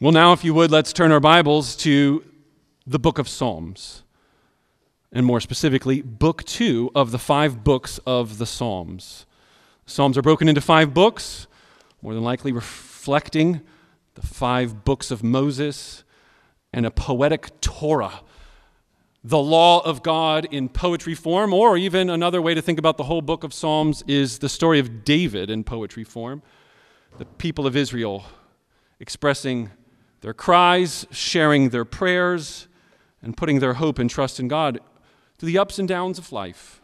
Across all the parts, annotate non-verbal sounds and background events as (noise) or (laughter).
Well, now, if you would, let's turn our Bibles to the book of Psalms. And more specifically, book two of the five books of the Psalms. Psalms are broken into five books, more than likely reflecting the five books of Moses and a poetic Torah, the law of God in poetry form, or even another way to think about the whole book of Psalms is the story of David in poetry form. The people of Israel expressing their cries, sharing their prayers, and putting their hope and trust in God through the ups and downs of life.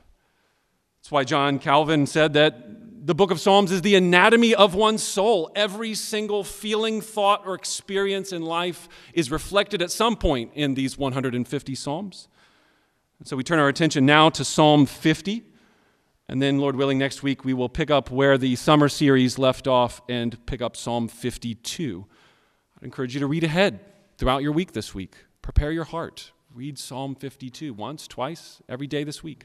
That's why John Calvin said that the book of Psalms is the anatomy of one's soul. Every single feeling, thought, or experience in life is reflected at some point in these 150 Psalms. And so we turn our attention now to Psalm 50. And then, Lord willing, next week we will pick up where the summer series left off and pick up Psalm 52. I encourage you to read ahead throughout your week this week. Prepare your heart. Read Psalm 52 once, twice, every day this week.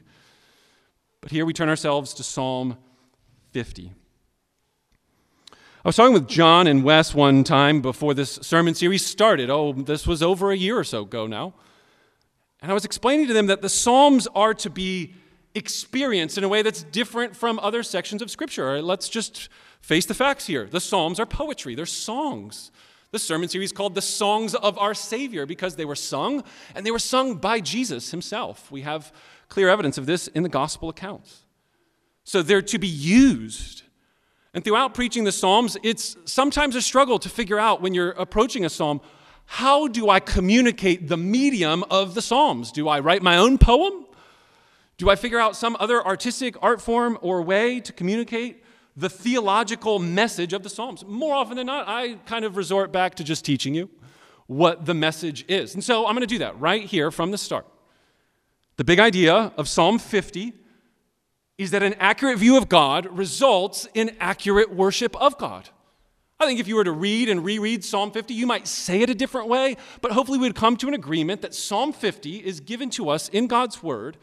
But here we turn ourselves to Psalm 50. I was talking with John and Wes one time before this sermon series started. Oh, this was over a year or so ago now. And I was explaining to them that the Psalms are to be experienced in a way that's different from other sections of Scripture. Let's just face the facts here. The Psalms are poetry, they're songs. The sermon series called The Songs of Our Savior because they were sung, and they were sung by Jesus himself. We have clear evidence of this in the gospel accounts. So they're to be used. And throughout preaching the Psalms, it's sometimes a struggle to figure out when you're approaching a psalm how do I communicate the medium of the Psalms? Do I write my own poem? Do I figure out some other artistic art form or way to communicate the theological message of the Psalms. More often than not, I kind of resort back to just teaching you what the message is. And so I'm going to do that right here from the start. The big idea of Psalm 50 is that an accurate view of God results in accurate worship of God. I think if you were to read and reread Psalm 50, you might say it a different way, but hopefully we'd come to an agreement that Psalm 50 is given to us in God's Word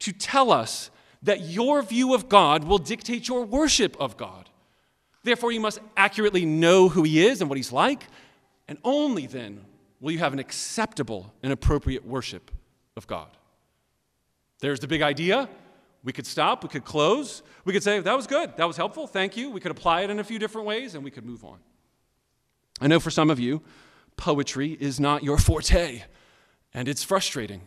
to tell us that your view of God will dictate your worship of God. Therefore, you must accurately know who He is and what He's like, and only then will you have an acceptable and appropriate worship of God. There's the big idea. We could stop, we could close, we could say, that was good, that was helpful, thank you. We could apply it in a few different ways, and we could move on. I know for some of you, poetry is not your forte, and it's frustrating.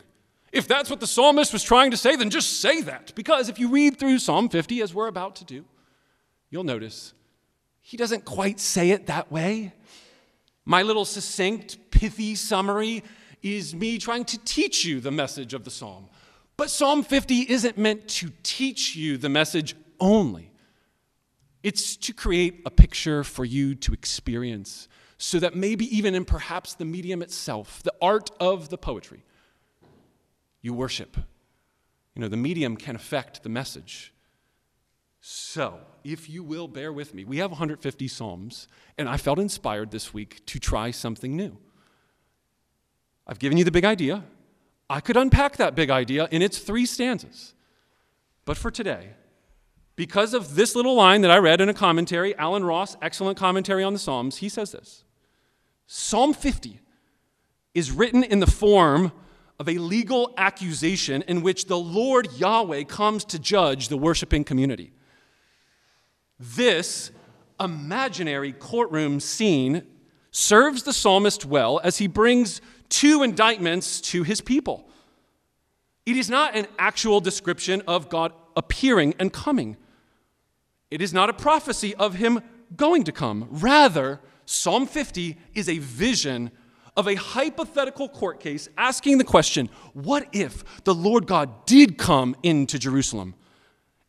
If that's what the psalmist was trying to say, then just say that. Because if you read through Psalm 50, as we're about to do, you'll notice he doesn't quite say it that way. My little succinct, pithy summary is me trying to teach you the message of the psalm. But Psalm 50 isn't meant to teach you the message only, it's to create a picture for you to experience so that maybe even in perhaps the medium itself, the art of the poetry, you worship. You know, the medium can affect the message. So, if you will bear with me, we have 150 Psalms, and I felt inspired this week to try something new. I've given you the big idea. I could unpack that big idea in its three stanzas. But for today, because of this little line that I read in a commentary, Allen Ross, excellent commentary on the Psalms, he says this Psalm 50 is written in the form of a legal accusation in which the Lord Yahweh comes to judge the worshiping community. This imaginary courtroom scene serves the psalmist well as he brings two indictments to his people. It is not an actual description of God appearing and coming. It is not a prophecy of him going to come. Rather, Psalm 50 is a vision of a hypothetical court case asking the question what if the Lord God did come into Jerusalem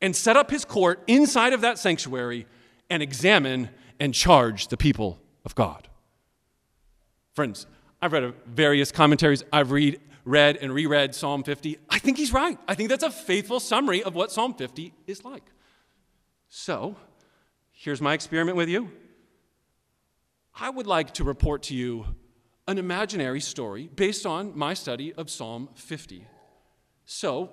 and set up his court inside of that sanctuary and examine and charge the people of God? Friends, I've read various commentaries, I've read, read and reread Psalm 50. I think he's right. I think that's a faithful summary of what Psalm 50 is like. So, here's my experiment with you. I would like to report to you an imaginary story based on my study of Psalm 50. So,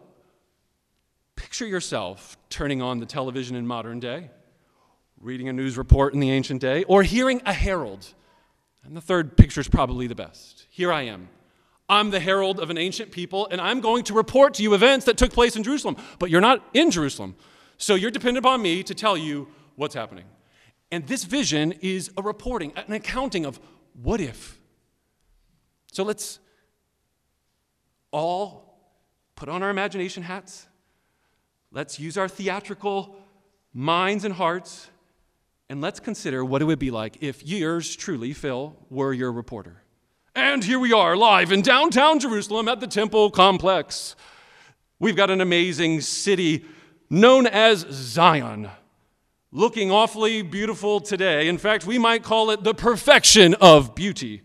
picture yourself turning on the television in modern day, reading a news report in the ancient day, or hearing a herald And the third picture is probably the best. Here I am. I'm the herald of an ancient people, and I'm going to report to you events that took place in Jerusalem. But you're not in Jerusalem. So you're dependent upon me to tell you what's happening. And this vision is a reporting, an accounting of what if. So let's all put on our imagination hats. Let's use our theatrical minds and hearts, and let's consider what it would be like if yours truly, Phill, were your reporter. And here we are, live in downtown Jerusalem at the Temple Complex. We've got an amazing city known as Zion, looking awfully beautiful today. In fact, we might call it the perfection of beauty.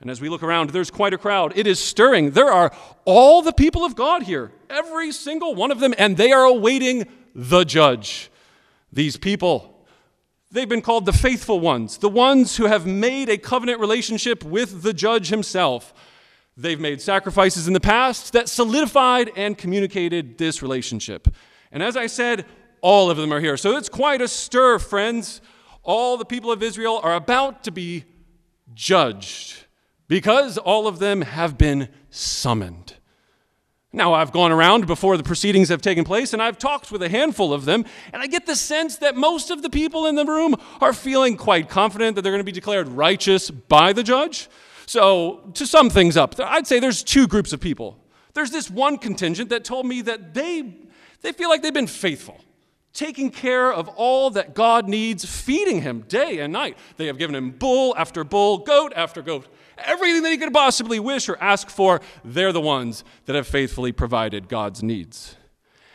And as we look around, there's quite a crowd. It is stirring. There are all the people of God here, every single one of them, and they are awaiting the judge. These people, they've been called the faithful ones, the ones who have made a covenant relationship with the judge himself. They've made sacrifices in the past that solidified and communicated this relationship. And as I said, all of them are here. So it's quite a stir, friends. All the people of Israel are about to be judged because all of them have been summoned. Now, I've gone around before the proceedings have taken place and I've talked with a handful of them, and I get the sense that most of the people in the room are feeling quite confident that they're going to be declared righteous by the judge. So, to sum things up, I'd say there's two groups of people. There's this one contingent that told me that they, they feel like they've been faithful taking care of all that God needs, feeding him day and night. They have given him bull after bull, goat after goat, everything that he could possibly wish or ask for. They're the ones that have faithfully provided God's needs.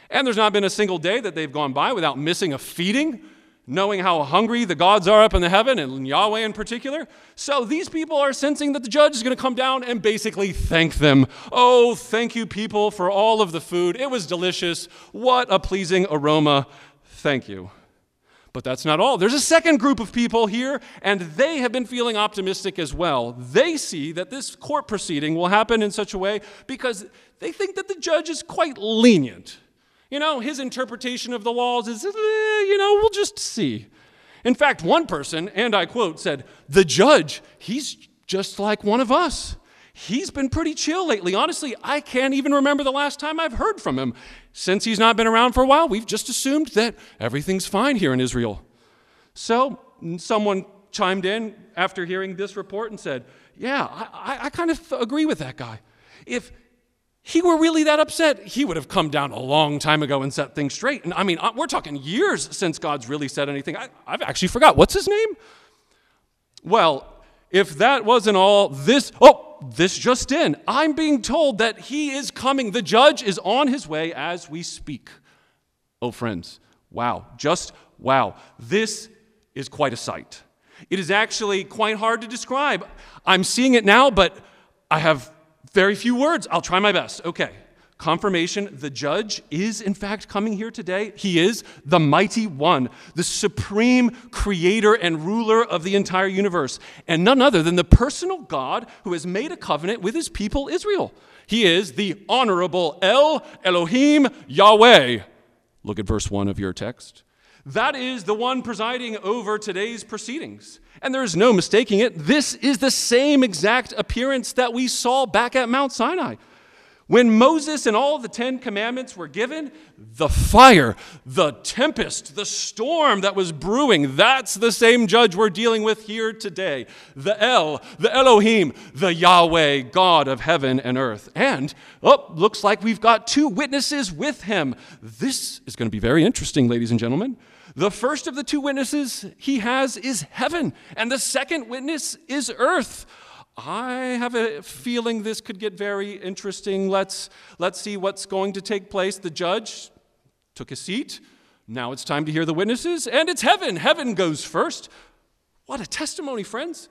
And there's not been a single day that they've gone by without missing a feeding, knowing how hungry the gods are up in the heaven, and Yahweh in particular. So these people are sensing that the judge is going to come down and basically thank them. Oh, thank you, people, for all of the food. It was delicious. What a pleasing aroma Thank you. But that's not all. There's a second group of people here, and they have been feeling optimistic as well. They see that this court proceeding will happen in such a way because they think that the judge is quite lenient. You know, his interpretation of the laws is, eh, you know, we'll just see. In fact, one person, and I quote, said, The judge, he's just like one of us he's been pretty chill lately. Honestly, I can't even remember the last time I've heard from him. Since he's not been around for a while, we've just assumed that everything's fine here in Israel. So someone chimed in after hearing this report and said, Yeah, I, I kind of agree with that guy. If he were really that upset, he would have come down a long time ago and set things straight. And I mean, uh, we're talking years since God's really said anything. I, I've actually forgot. What's his name? Well, if that wasn't all, this, oh, this just in. I'm being told that he is coming. The judge is on his way as we speak. Oh, friends, wow. Just wow. This is quite a sight. It is actually quite hard to describe. I'm seeing it now, but I have very few words. I'll try my best. Okay confirmation the judge is in fact coming here today. He is the mighty one, the supreme creator and ruler of the entire universe, and none other than the personal God who has made a covenant with his people Israel. He is the honorable El Elohim Yahweh. Look at verse 1 of your text. That is the one presiding over today's proceedings. And there is no mistaking it. This is the same exact appearance that we saw back at Mount Sinai. When Moses and all the Ten Commandments were given, the fire, the tempest, the storm that was brewing, that's the same judge we're dealing with here today. The El, the Elohim, the Yahweh, God of heaven and earth. And, oh, looks like we've got two witnesses with him. This is going to be very interesting, ladies and gentlemen. The first of the two witnesses he has is heaven, and the second witness is earth. I have a feeling this could get very interesting. Let's, let's see what's going to take place. The judge took a seat. Now it's time to hear the witnesses, and it's heaven. Heaven goes first. What a testimony, friends.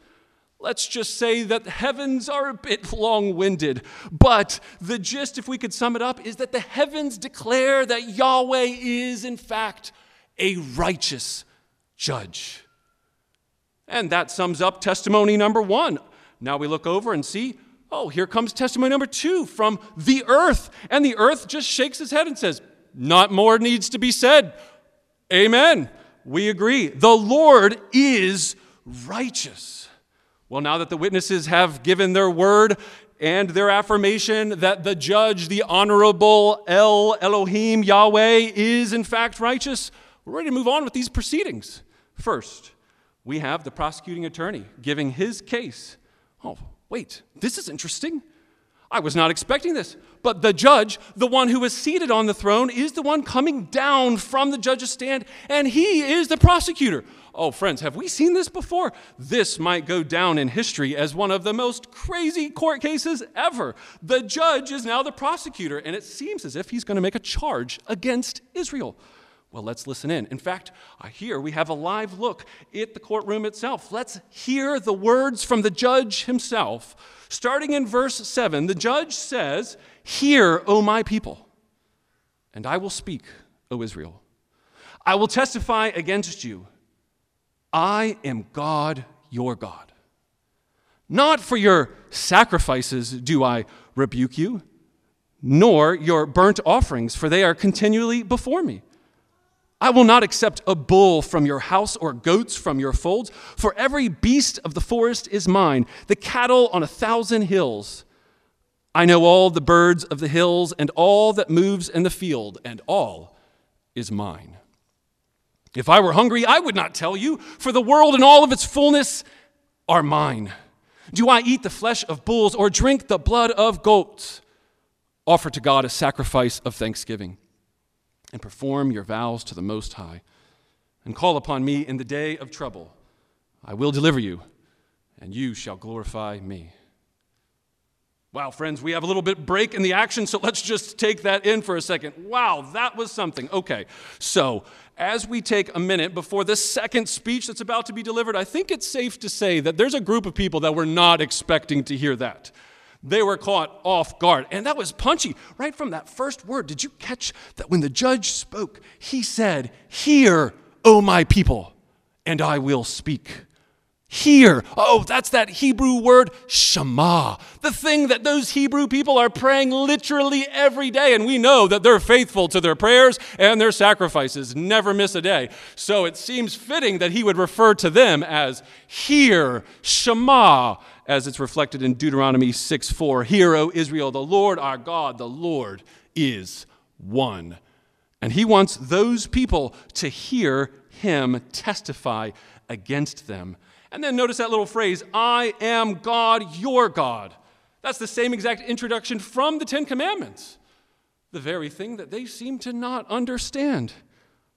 Let's just say that the heavens are a bit long winded, but the gist, if we could sum it up, is that the heavens declare that Yahweh is, in fact, a righteous judge. And that sums up testimony number one. Now we look over and see, oh, here comes testimony number two from the earth. And the earth just shakes its head and says, Not more needs to be said. Amen. We agree. The Lord is righteous. Well, now that the witnesses have given their word and their affirmation that the judge, the honorable El Elohim Yahweh, is in fact righteous, we're ready to move on with these proceedings. First, we have the prosecuting attorney giving his case. Oh, wait, this is interesting. I was not expecting this. But the judge, the one who is seated on the throne, is the one coming down from the judge's stand, and he is the prosecutor. Oh, friends, have we seen this before? This might go down in history as one of the most crazy court cases ever. The judge is now the prosecutor, and it seems as if he's going to make a charge against Israel. Well, let's listen in. In fact, here we have a live look at the courtroom itself. Let's hear the words from the judge himself. Starting in verse 7, the judge says, Hear, O my people, and I will speak, O Israel. I will testify against you. I am God, your God. Not for your sacrifices do I rebuke you, nor your burnt offerings, for they are continually before me. I will not accept a bull from your house or goats from your folds, for every beast of the forest is mine, the cattle on a thousand hills. I know all the birds of the hills and all that moves in the field, and all is mine. If I were hungry, I would not tell you, for the world and all of its fullness are mine. Do I eat the flesh of bulls or drink the blood of goats? Offer to God a sacrifice of thanksgiving and perform your vows to the Most High, and call upon me in the day of trouble. I will deliver you, and you shall glorify me. Wow, friends, we have a little bit break in the action, so let's just take that in for a second. Wow, that was something. Okay, so as we take a minute before the second speech that's about to be delivered, I think it's safe to say that there's a group of people that were not expecting to hear that. They were caught off guard. And that was punchy right from that first word. Did you catch that when the judge spoke, he said, Hear, O my people, and I will speak. Hear. Oh, that's that Hebrew word Shema, the thing that those Hebrew people are praying literally every day. And we know that they're faithful to their prayers and their sacrifices, never miss a day. So it seems fitting that he would refer to them as Hear, Shema, as it's reflected in Deuteronomy 6 4. Hear, O Israel, the Lord our God, the Lord is one. And he wants those people to hear him testify against them. And then notice that little phrase, I am God, your God. That's the same exact introduction from the Ten Commandments, the very thing that they seem to not understand.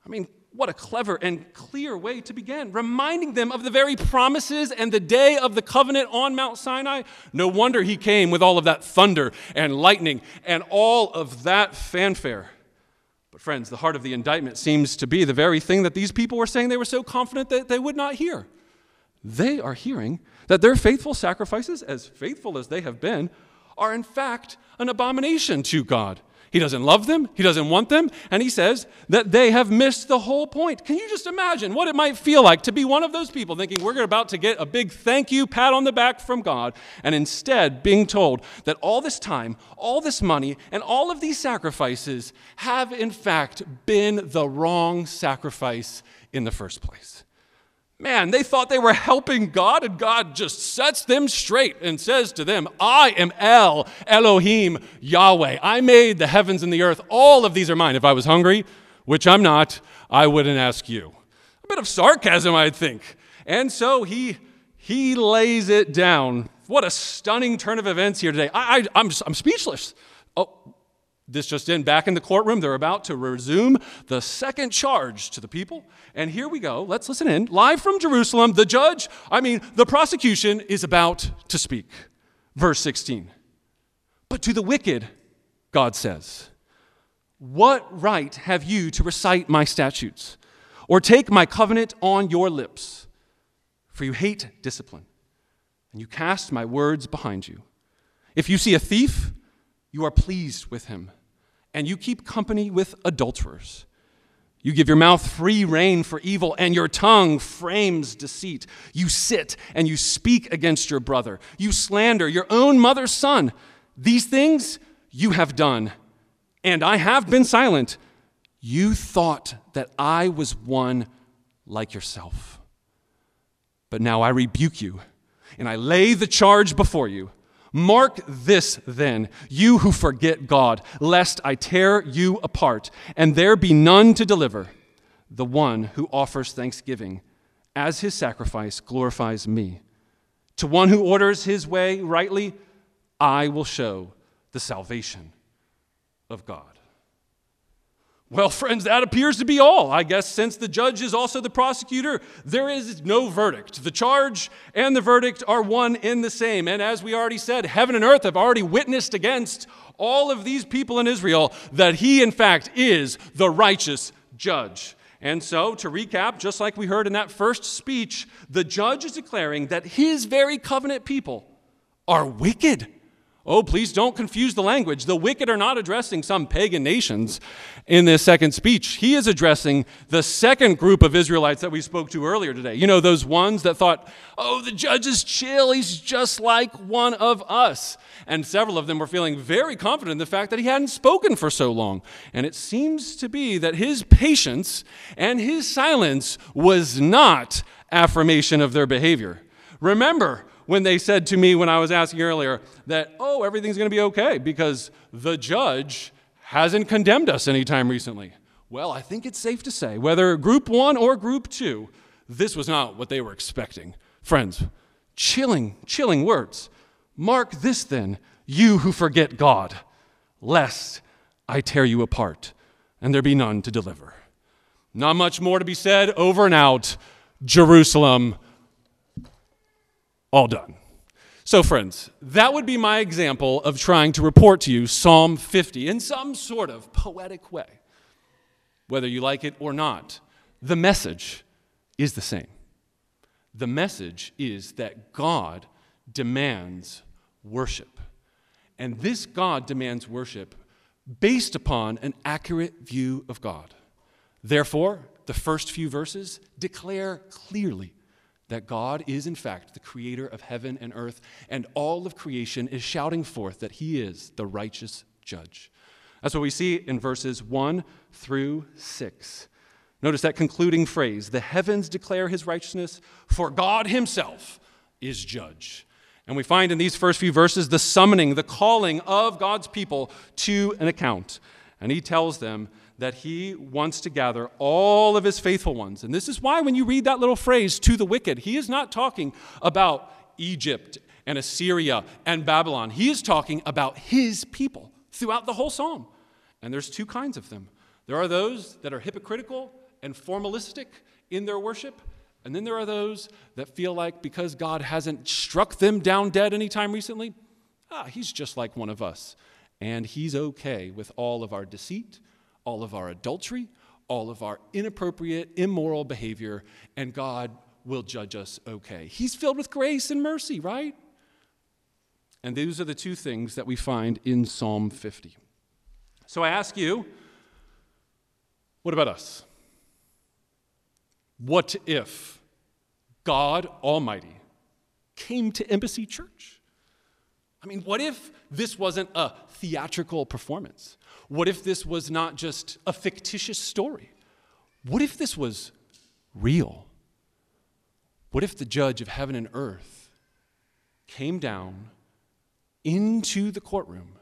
I mean, what a clever and clear way to begin, reminding them of the very promises and the day of the covenant on Mount Sinai. No wonder he came with all of that thunder and lightning and all of that fanfare. But, friends, the heart of the indictment seems to be the very thing that these people were saying they were so confident that they would not hear. They are hearing that their faithful sacrifices, as faithful as they have been, are in fact an abomination to God. He doesn't love them, he doesn't want them, and he says that they have missed the whole point. Can you just imagine what it might feel like to be one of those people thinking we're about to get a big thank you pat on the back from God, and instead being told that all this time, all this money, and all of these sacrifices have in fact been the wrong sacrifice in the first place? Man, they thought they were helping God, and God just sets them straight and says to them, I am El, Elohim, Yahweh. I made the heavens and the earth. All of these are mine. If I was hungry, which I'm not, I wouldn't ask you. A bit of sarcasm, I'd think. And so he, he lays it down. What a stunning turn of events here today. I, I, I'm, I'm speechless. Oh, this just in, back in the courtroom, they're about to resume the second charge to the people. And here we go. Let's listen in. Live from Jerusalem, the judge, I mean, the prosecution is about to speak. Verse 16. But to the wicked, God says, What right have you to recite my statutes or take my covenant on your lips? For you hate discipline, and you cast my words behind you. If you see a thief, you are pleased with him, and you keep company with adulterers. You give your mouth free rein for evil, and your tongue frames deceit. You sit and you speak against your brother. You slander your own mother's son. These things you have done, and I have been silent. You thought that I was one like yourself. But now I rebuke you and I lay the charge before you. Mark this then, you who forget God, lest I tear you apart, and there be none to deliver. The one who offers thanksgiving as his sacrifice glorifies me. To one who orders his way rightly, I will show the salvation of God. Well, friends, that appears to be all. I guess since the judge is also the prosecutor, there is no verdict. The charge and the verdict are one in the same. And as we already said, heaven and earth have already witnessed against all of these people in Israel that he, in fact, is the righteous judge. And so, to recap, just like we heard in that first speech, the judge is declaring that his very covenant people are wicked Oh, please don't confuse the language. The wicked are not addressing some pagan nations in this second speech. He is addressing the second group of Israelites that we spoke to earlier today. You know, those ones that thought, oh, the judge is chill. He's just like one of us. And several of them were feeling very confident in the fact that he hadn't spoken for so long. And it seems to be that his patience and his silence was not affirmation of their behavior. Remember, when they said to me when I was asking earlier that, oh, everything's going to be okay because the judge hasn't condemned us anytime recently. Well, I think it's safe to say, whether group one or group two, this was not what they were expecting. Friends, chilling, chilling words. Mark this then, you who forget God, lest I tear you apart and there be none to deliver. Not much more to be said, over and out. Jerusalem, all done. So, friends, that would be my example of trying to report to you Psalm 50 in some sort of poetic way. Whether you like it or not, the message is the same. The message is that God demands worship. And this God demands worship based upon an accurate view of God. Therefore, the first few verses declare clearly that God is, in fact, the creator of heaven and earth, and all of creation is shouting forth that he is the righteous judge. That's what we see in verses 1 through 6. Notice that concluding phrase the heavens declare his righteousness, for God himself is judge. And we find in these first few verses the summoning, the calling of God's people to an account. And he tells them that he wants to gather all of his faithful ones. And this is why, when you read that little phrase, to the wicked, he is not talking about Egypt and Assyria and Babylon. He is talking about his people throughout the whole psalm. And there's two kinds of them there are those that are hypocritical and formalistic in their worship. And then there are those that feel like because God hasn't struck them down dead anytime recently, ah, he's just like one of us. And he's okay with all of our deceit all of our adultery, all of our inappropriate, immoral behavior, and God will judge us okay. He's filled with grace and mercy, right? And those are the two things that we find in Psalm 50. So I ask you, what about us? What if God Almighty came to Embassy Church? I mean, what if this wasn't a theatrical performance? What if this was not just a fictitious story? What if this was real? What if the judge of heaven and earth came down into the courtroom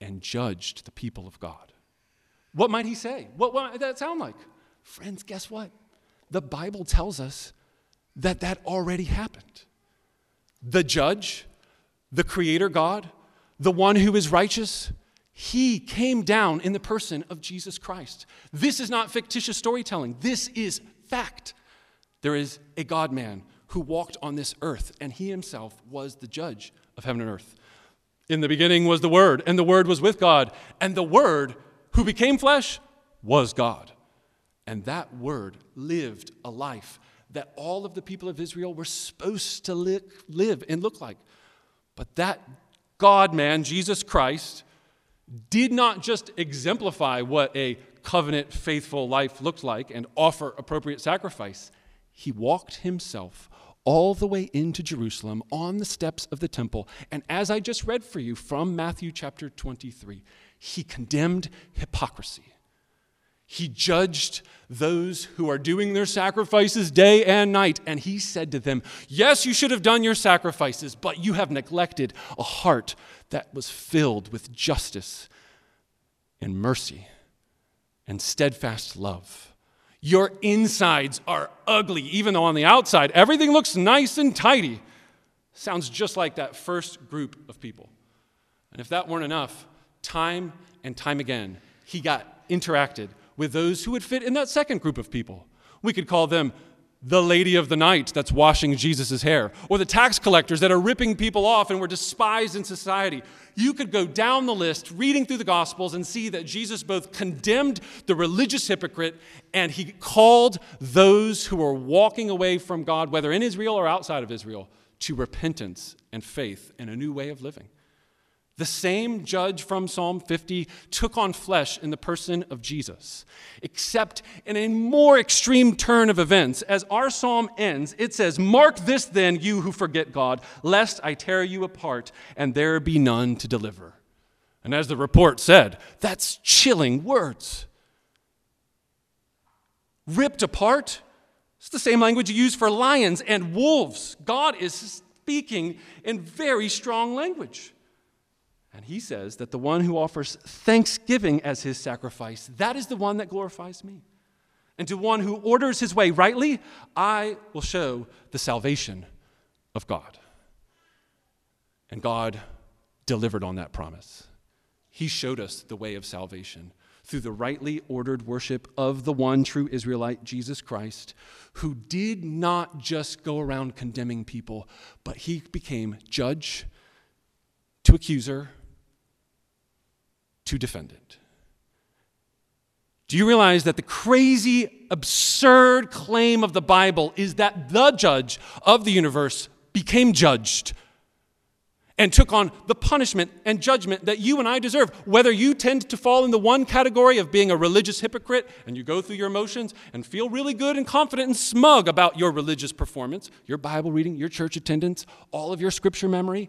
and judged the people of God? What might he say? What, what might that sound like? Friends, guess what? The Bible tells us that that already happened. The judge, the creator God, the one who is righteous, he came down in the person of Jesus Christ. This is not fictitious storytelling, this is fact. There is a God man who walked on this earth, and he himself was the judge of heaven and earth. In the beginning was the Word, and the Word was with God, and the Word who became flesh was God. And that Word lived a life that all of the people of Israel were supposed to live and look like. But that God man, Jesus Christ, did not just exemplify what a covenant faithful life looked like and offer appropriate sacrifice, he walked himself all the way into Jerusalem on the steps of the temple. And as I just read for you from Matthew chapter 23, he condemned hypocrisy. He judged those who are doing their sacrifices day and night. And he said to them, Yes, you should have done your sacrifices, but you have neglected a heart that was filled with justice and mercy and steadfast love. Your insides are ugly, even though on the outside everything looks nice and tidy. Sounds just like that first group of people. And if that weren't enough, time and time again, he got interacted with those who would fit in that second group of people. We could call them the lady of the night that's washing Jesus' hair, or the tax collectors that are ripping people off and were despised in society. You could go down the list reading through the Gospels and see that Jesus both condemned the religious hypocrite and he called those who are walking away from God, whether in Israel or outside of Israel, to repentance and faith and a new way of living. The same judge from Psalm 50 took on flesh in the person of Jesus, except in a more extreme turn of events. As our psalm ends, it says, Mark this then, you who forget God, lest I tear you apart and there be none to deliver. And as the report said, that's chilling words. Ripped apart? It's the same language you use for lions and wolves. God is speaking in very strong language. And he says that the one who offers thanksgiving as his sacrifice, that is the one that glorifies me. And to one who orders his way rightly, I will show the salvation of God. And God delivered on that promise. He showed us the way of salvation through the rightly ordered worship of the one true Israelite, Jesus Christ, who did not just go around condemning people, but he became judge to accuser to defend it. Do you realize that the crazy, absurd claim of the Bible is that the judge of the universe became judged and took on the punishment and judgment that you and I deserve. Whether you tend to fall in the one category of being a religious hypocrite and you go through your emotions and feel really good and confident and smug about your religious performance, your Bible reading, your church attendance, all of your scripture memory,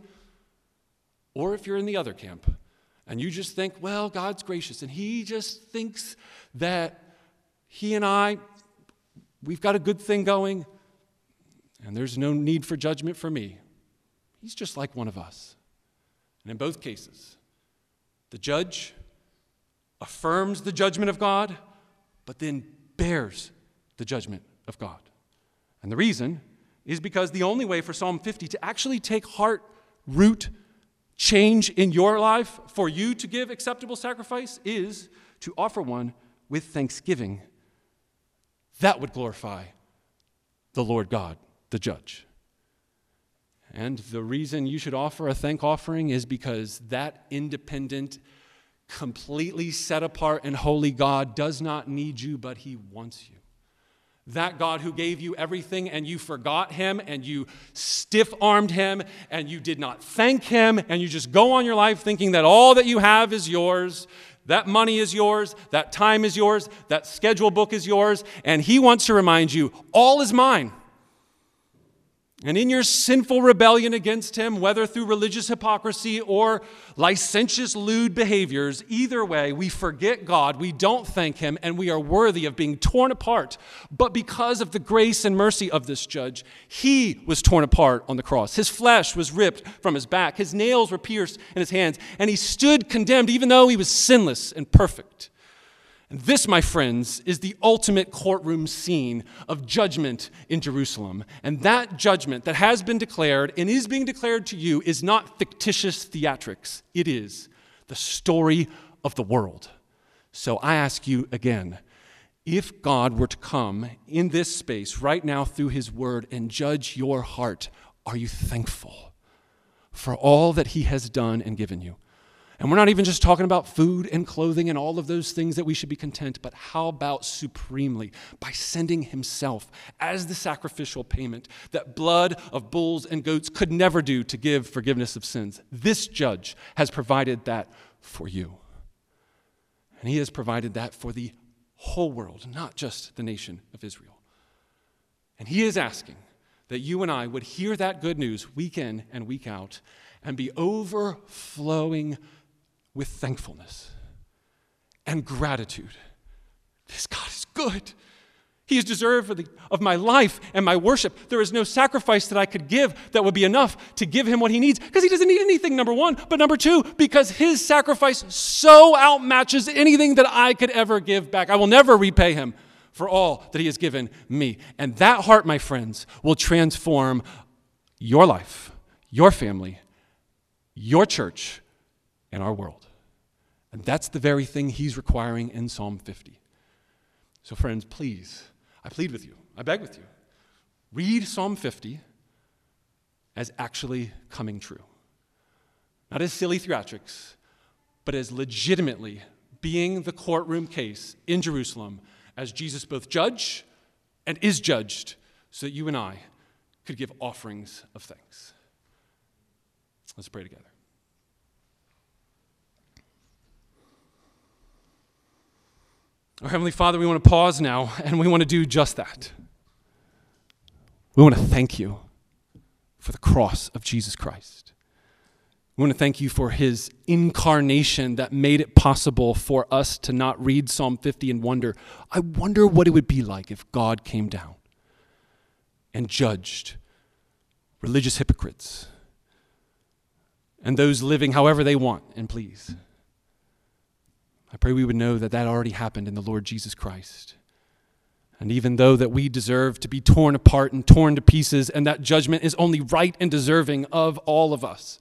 or if you're in the other camp and you just think, well, God's gracious, and He just thinks that He and I, we've got a good thing going, and there's no need for judgment for me. He's just like one of us. And in both cases, the judge affirms the judgment of God, but then bears the judgment of God. And the reason is because the only way for Psalm 50 to actually take heart, root, change in your life for you to give acceptable sacrifice is to offer one with thanksgiving. That would glorify the Lord God, the judge. And the reason you should offer a thank offering is because that independent, completely set apart, and holy God does not need you, but He wants you. That God who gave you everything and you forgot him and you stiff armed him and you did not thank him and you just go on your life thinking that all that you have is yours. That money is yours, that time is yours, that schedule book is yours, and he wants to remind you all is mine. And in your sinful rebellion against him, whether through religious hypocrisy or licentious, lewd behaviors, either way, we forget God, we don't thank him, and we are worthy of being torn apart. But because of the grace and mercy of this judge, he was torn apart on the cross. His flesh was ripped from his back, his nails were pierced in his hands, and he stood condemned, even though he was sinless and perfect. And this, my friends, is the ultimate courtroom scene of judgment in Jerusalem. And that judgment that has been declared and is being declared to you is not fictitious theatrics, it is the story of the world. So I ask you again if God were to come in this space right now through his word and judge your heart, are you thankful for all that he has done and given you? And we're not even just talking about food and clothing and all of those things that we should be content, but how about supremely by sending himself as the sacrificial payment that blood of bulls and goats could never do to give forgiveness of sins? This judge has provided that for you. And he has provided that for the whole world, not just the nation of Israel. And he is asking that you and I would hear that good news week in and week out and be overflowing with thankfulness and gratitude This God is good. He is deserving of my life and my worship. There is no sacrifice that I could give that would be enough to give him what he needs because he doesn't need anything, number one. But number two, because his sacrifice so outmatches anything that I could ever give back. I will never repay him for all that he has given me. And that heart, my friends, will transform your life, your family, your church, and our world. And that's the very thing he's requiring in Psalm 50. So, friends, please I plead with you, I beg with you, read Psalm 50 as actually coming true. Not as silly theatrics, but as legitimately being the courtroom case in Jerusalem as Jesus both judge and is judged, so that you and I could give offerings of thanks. Let's pray together. Our Heavenly Father, we want to pause now and we want to do just that. We want to thank you for the cross of Jesus Christ. We want to thank you for his incarnation that made it possible for us to not read Psalm 50 and wonder, I wonder what it would be like if God came down and judged religious hypocrites and those living however they want and please. I pray we would know that that already happened in the Lord Jesus Christ. And even though that we deserve to be torn apart and torn to pieces, and that judgment is only right and deserving of all of us,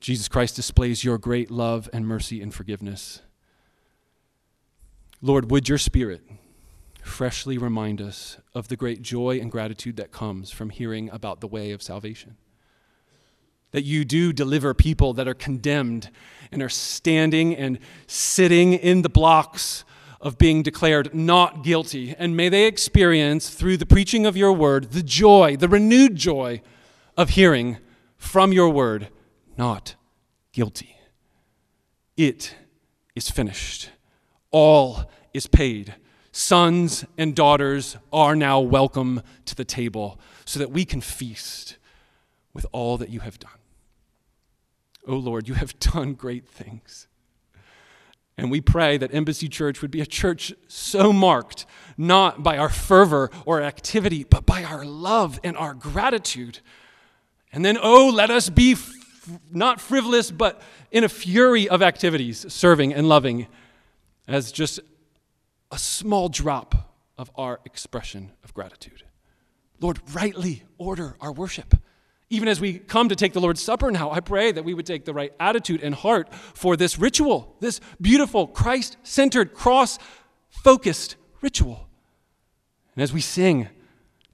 Jesus Christ displays your great love and mercy and forgiveness. Lord, would your Spirit freshly remind us of the great joy and gratitude that comes from hearing about the way of salvation? That you do deliver people that are condemned and are standing and sitting in the blocks of being declared not guilty. And may they experience, through the preaching of your word, the joy, the renewed joy of hearing from your word, not guilty. It is finished. All is paid. Sons and daughters are now welcome to the table so that we can feast with all that you have done. Oh Lord, you have (laughs) done great things. And we pray that Embassy Church would be a church so marked, not by our fervor or activity, but by our love and our gratitude. And then, oh, let us be f- not frivolous, but in a fury of activities, serving and loving as just a small drop of our expression of gratitude. Lord, rightly order our worship. Even as we come to take the Lord's Supper now, I pray that we would take the right attitude and heart for this ritual, this beautiful, Christ centered, cross focused ritual. And as we sing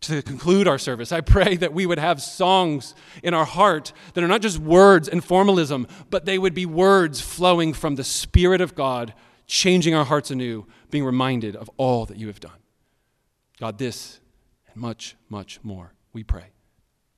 to conclude our service, I pray that we would have songs in our heart that are not just words and formalism, but they would be words flowing from the Spirit of God, changing our hearts anew, being reminded of all that you have done. God, this and much, much more, we pray.